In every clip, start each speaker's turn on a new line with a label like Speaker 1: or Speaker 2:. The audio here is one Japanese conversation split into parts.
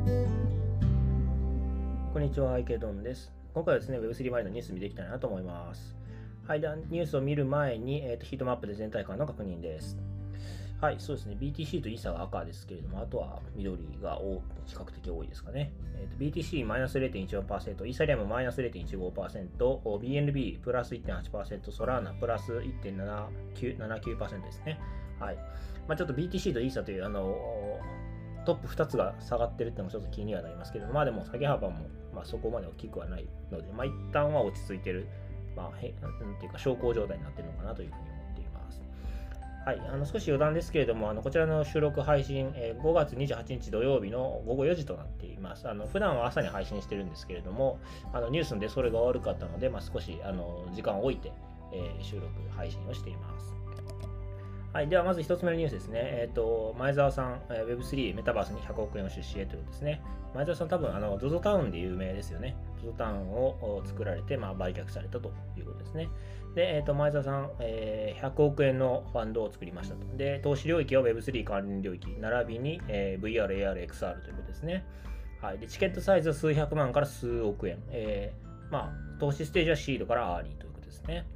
Speaker 1: こんにちは、アイケドンです。今回はですね、Web3 前のニュース見ていきたいなと思います。はい、ではニュースを見る前に、えーとヒートマップで全体感の確認です。はい、そうですね、BTC とイーサが赤ですけれども、あとは緑が比較的多いですかね。えーと BTC マイナス0.14%、イーサリアムマイナス0.15%、BNB プラス1.8%、ソラーナプラス1.79%ですね。はい。まあ、ちょっと BTC とイーサというあのトップ2つが下がってるってのもちょっと気にはなりますけど、まあでも下げ幅もまあそこまで大きくはないので、まあ一旦は落ち着いてる、まあ、へなんていうか小康状態になってるのかなというふうに思っています。はい、あの少し余談ですけれども、あのこちらの収録配信、えー5月28日土曜日の午後4時となっています。あの普段は朝に配信してるんですけれども、あのニュースでそれが悪かったので、まあ、少しあの時間を置いて、えー収録配信をしています。はい、ではまず一つ目のニュースですね。えっ、と、前澤さん、えー Web3 メタバースに100億円を出資へということですね。前澤さん多分、あの、ZOZO タウンで有名ですよね。ZOZO タウンを作られて、まあ、売却されたということですね。で、えっ、と、前澤さん、えー100億円のファンドを作りましたと。で、投資領域は Web3 関連領域、並びに、えー VR、AR、XR ということですね。はい。で、チケットサイズは数百万から数億円。えーまあ、投資ステージはシードからアーリーということですね。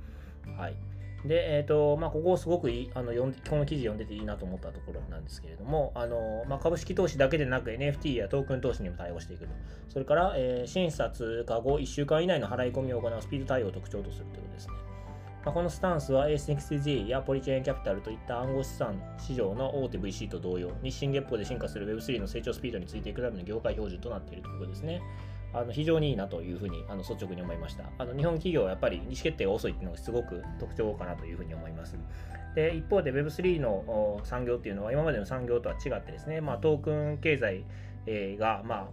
Speaker 1: はい。で、えっ、と、まあ、ここすごくいい、あの、読んこの記事読んでていいなと思ったところなんですけれども、あの、まあ、株式投資だけでなく NFT やトークン投資にも対応していくと。それから、えー審査通過後1週間以内の払い込みを行うスピード対応を特徴とするということですね。まあ、このスタンスは A6Z やポリチェーンキャピタルといった暗号資産市場の大手 VC と同様、日進月歩で進化する Web3 の成長スピードについていくための業界標準となっているということですね。あの非常にいいなというふうにあの率直に思いました。あの日本企業はやっぱり意思決定が遅いっていうのがすごく特徴かなというふうに思います。で一方で Web3 の産業っていうのは今までの産業とは違ってですね、まあ、トークン経済が、まあ、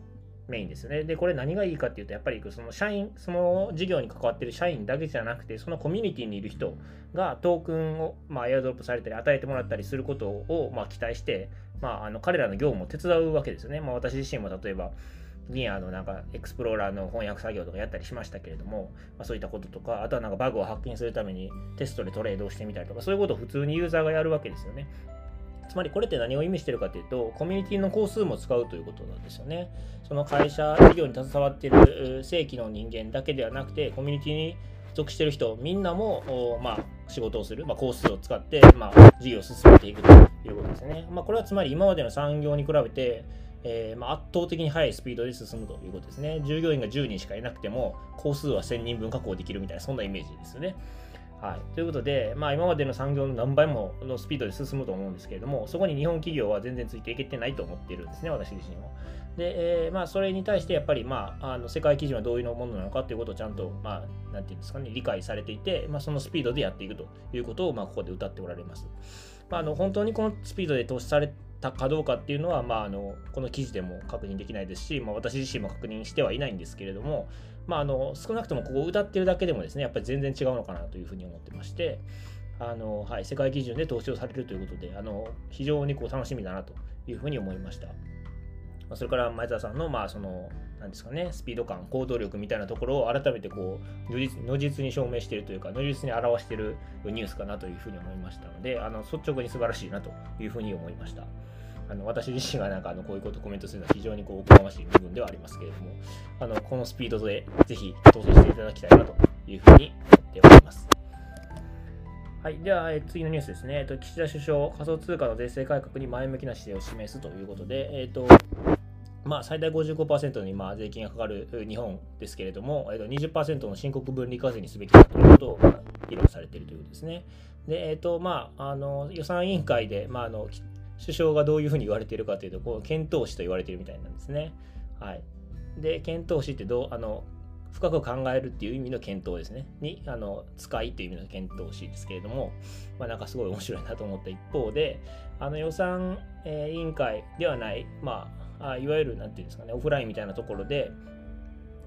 Speaker 1: メインですね。で、これ何がいいかっていうと、やっぱりその社員、その事業に関わってる社員だけじゃなくて、そのコミュニティにいる人がトークンを、まあ、エアドロップされたり、与えてもらったりすることを、まあ、期待して、まあ、あの彼らの業務を手伝うわけですよね。まあ、私自身も例えば、にあのなんかエクスプローラーの翻訳作業とかやったりしましたけれども、まあ、そういったこととか、あとはなんかバグを発見するためにテストでトレードをしてみたりとか、そういうことを普通にユーザーがやるわけですよね。つまりこれって何を意味してるかというと、コミュニティの工数も使うということなんですよね。その会社、事業に携わっている正規の人間だけではなくて、コミュニティに属している人、みんなも、まあ、仕事をする、まあ、工数を使って、まあ、事業を進めていくということですね。まあ、これはつまり今までの産業に比べて、えーまあ、圧倒的に速いスピードで進むということですね。従業員が10人しかいなくても、工数は1000人分確保できるみたいな、そんなイメージですよね。はい、ということで、まあ、今までの産業の何倍ものスピードで進むと思うんですけれども、そこに日本企業は全然ついていけてないと思っているんですね、私自身は。で、えーまあ、それに対してやっぱり、まあ、あの世界基準はどういうものなのかということをちゃんと、まあ、なんていうんですかね、理解されていて、まあ、そのスピードでやっていくということを、まあ、ここで歌っておられます。まあ、あの本当にこのスピードで投資されたかどうかっていうのは、まあ、あのこの記事でも確認できないですし、まあ、私自身も確認してはいないんですけれども、まあ、あの少なくともここ歌ってるだけでもですねやっぱり全然違うのかなというふうに思ってましてあの、はい、世界基準で投資をされるということであの非常にこう楽しみだなというふうに思いました。まあそれから前澤さんの、まあ、その、なんですかね、スピード感、行動力みたいなところを改めてこう、如実如実に証明しているというか、如実に表しているニュースかなというふうに思いましたので、あの率直に素晴らしいなというふうに思いました。あの私自身がなんかあのこういうことをコメントするのは非常にこうおこがましい部分ではありますけれども、あのこのスピードでぜひ投資していただきたいなというふうに思っております。はい、では、え次のニュースですね。えっと岸田首相、仮想通貨の税制改革に前向きな姿勢を示すということで、えっとまあ、最大55%にま税金がかかる日本ですけれども、えっと20%の申告分離課税にすべきだということを議論されているということですね。で、えっとまあ、あの予算委員会で、まあ、あの首相がどういうふうに言われているかというと、こう検討士と言われているみたいなんですね。はい、で、検討士ってどうあの深く考えるっていう意味の検討ですね。に、あの使いっていう意味の検討士ですけれども、まあ、なんかすごい面白いなと思った一方で、あの予算、えー委員会ではない、まあ、いわゆる何て言うんですかね、オフラインみたいなところで、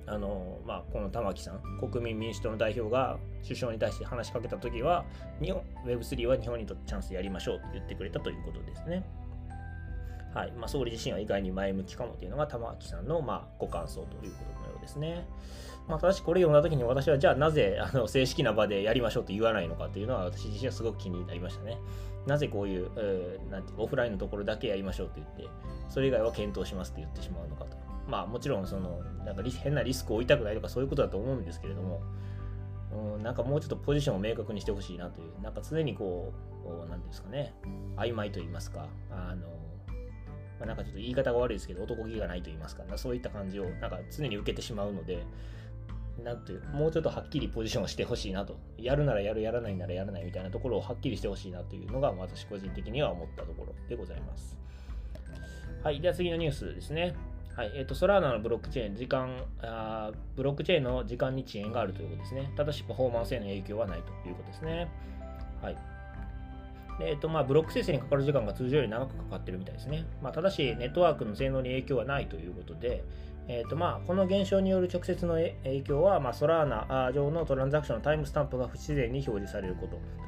Speaker 1: あのまあ、この玉木さん、国民民主党の代表が首相に対して話しかけた時は、日本 Web3 は日本にとってチャンスやりましょうと言ってくれたということですね。はいまあ、総理自身は意外に前向きかもというのが玉木さんの、まあ、ご感想ということのよですね。まあ、ただしこれ読んだときに私はじゃあなぜあの正式な場でやりましょうと言わないのかというのは私自身はすごく気になりましたね。なぜこういう、えー、なんてオフラインのところだけやりましょうって言って、それ以外は検討しますって言ってしまうのかと。まあもちろんそのなんか変なリスクを負いたくないとかそういうことだと思うんですけれども、うん、なんかもうちょっとポジションを明確にしてほしいなという、なんか常にこう、なんですかね、曖昧と言いますか、あの、まあ、なんかちょっと言い方が悪いですけど、男気がないと言いますか、そういった感じをなんか常に受けてしまうので、なんていう、もうちょっとはっきりポジションをしてほしいなと。やるならやる、やらないならやらないみたいなところをはっきりしてほしいなというのが、私個人的には思ったところでございます。はい。では次のニュースですね。はい。えっ、ー、と、ソラーナのブロックチェーン、時間あ、ブロックチェーンの時間に遅延があるということですね。ただし、パフォーマンスへの影響はないということですね。はい。え、ー、と、まあ、ブロック生成にかかる時間が通常より長くかかってるみたいですね。まあ、ただし、ネットワークの性能に影響はないということで、えーとまあ、この現象による直接の影響は、まあ、ソラーナ上のトランザクションのタイムスタンプが不自然に表示されるこ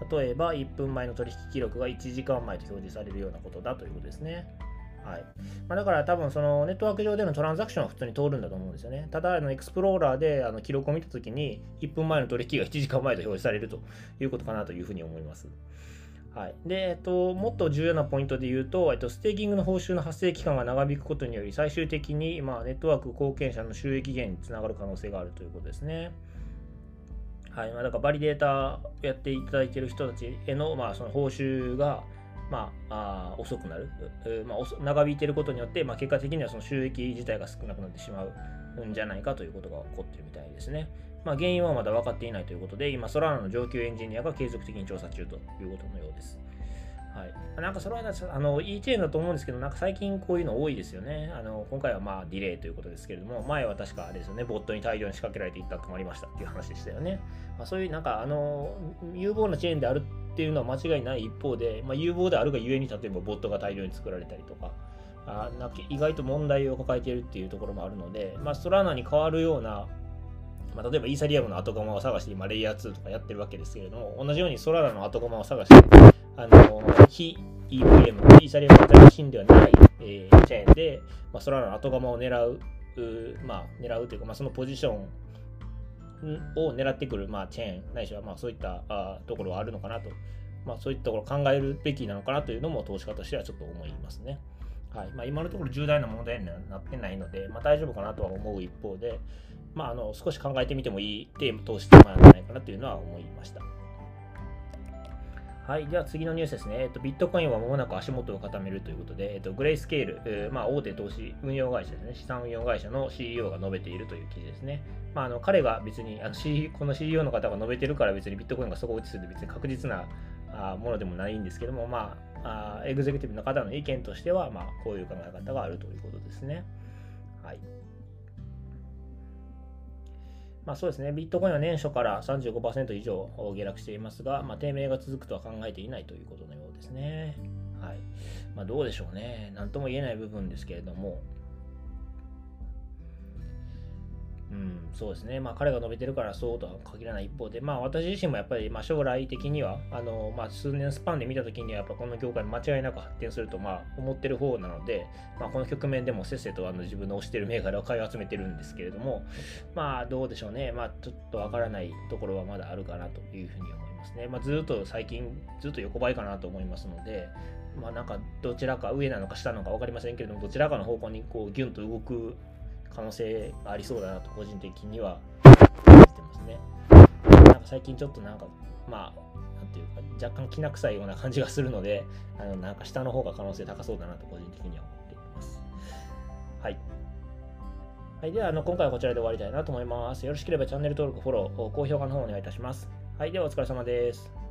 Speaker 1: と。例えば、1分前の取引記録が1時間前と表示されるようなことだということですね。はいまあ、だから多分そのネットワーク上でのトランザクションは普通に通るんだと思うんですよね。ただ、あのエクスプローラーであの記録を見たときに1分前の取引が1時間前と表示されるということかなというふうに思います。はい。で、えっと、もっと重要なポイントで言うと、えっと、ステーキングの報酬の発生期間が長引くことにより、最終的に、まあ、ネットワーク貢献者の収益減につながる可能性があるということですね。はい。まあ、だから、バリデータをやっていただいている人たちへの、まあ、その報酬が、まあ、あ遅くなる、まあ、長引いていることによって、まあ、結果的にはその収益自体が少なくなってしまうんじゃないかということが起こっているみたいですね。まあ、原因はまだ分かっていないということで、今、ソラーナの上級エンジニアが継続的に調査中ということのようです。はい、なんかそれはあの E チェーンだと思うんですけど、なんか最近こういうの多いですよね。あの今回はまあディレイということですけれども、前は確かあれですよね、ボットに大量に仕掛けられていったともありましたっていう話でしたよね。まあ、そういうなんかあの有望なチェーンであるっていうのは間違いない一方で、まあ、有望であるがゆえに例えばボットが大量に作られたりとか、あなんか意外と問題を抱えているっていうところもあるので、まあ、ストラーナに変わるようなまあ、例えばイーサリアムの後釜を探して今レイヤー2とかやってるわけですけれども同じようにソラーナの後釜を探してあの非 EVM イーサリアム型マシンではない、えー、チェーンで、まあ、ソラーナの後釜を狙うまあ、狙うというか、まあ、そのポジションを狙ってくる、まあ、チェーンないしはまあそういったあところはあるのかなと、まあ、そういったところを考えるべきなのかなというのも投資家としてはちょっと思いますね。はいまあ、今のところ重大な問題にはなってないので、まあ、大丈夫かなとは思う一方で、まあ、あの少し考えてみてもいいテーマ投資テーマなんじゃないかなというのは思いました。はい。では次のニュースですね。えっと、ビットコインは間もなく足元を固めるということで、えっと、グレイスケール、えー、まあ、大手投資運用会社ですね。資産運用会社の CEO が述べているという記事ですね。まあ、あの彼が別にあの、C、この CEO の方が述べてるから別にビットコインが底打ちするって別に確実なあものでもないんですけども、まあ、あエグゼクティブの方の意見としては、まあ、こういう考え方があるということですね。はい。まあ、そうですね、ビットコインは年初から35%以上下落していますが、まあ、低迷が続くとは考えていないということのようですね。はい。まあ、どうでしょうね、なんとも言えない部分ですけれども、うん、そうですね。まあ彼が述べてるからそうとは限らない一方で、まあ私自身もやっぱりまあ将来的には、あの、まあ数年スパンで見た時にはやっぱこの業界間違いなく発展するとまあ思ってる方なので、まあこの局面でもせっせとあの自分の推してる銘柄を買い集めてるんですけれども、まあどうでしょうね。まあちょっとわからないところはまだあるかなというふうに思いますね。まあずっと最近ずっと横ばいかなと思いますので、まあなんかどちらか上なのか下なのか分かりませんけれども、どちらかの方向にこうギュンと動く可能性がありそうだなと個人的には感じてますね。なんか最近ちょっとなんかまあなんていうか若干きな臭いような感じがするのであのなんか下の方が可能性高そうだなと個人的には思っています。はい。はい、ではあの今回はこちらで終わりたいなと思います。よろしければチャンネル登録、フォロー、高評価の方お願いいたします。はい、ではお疲れ様です。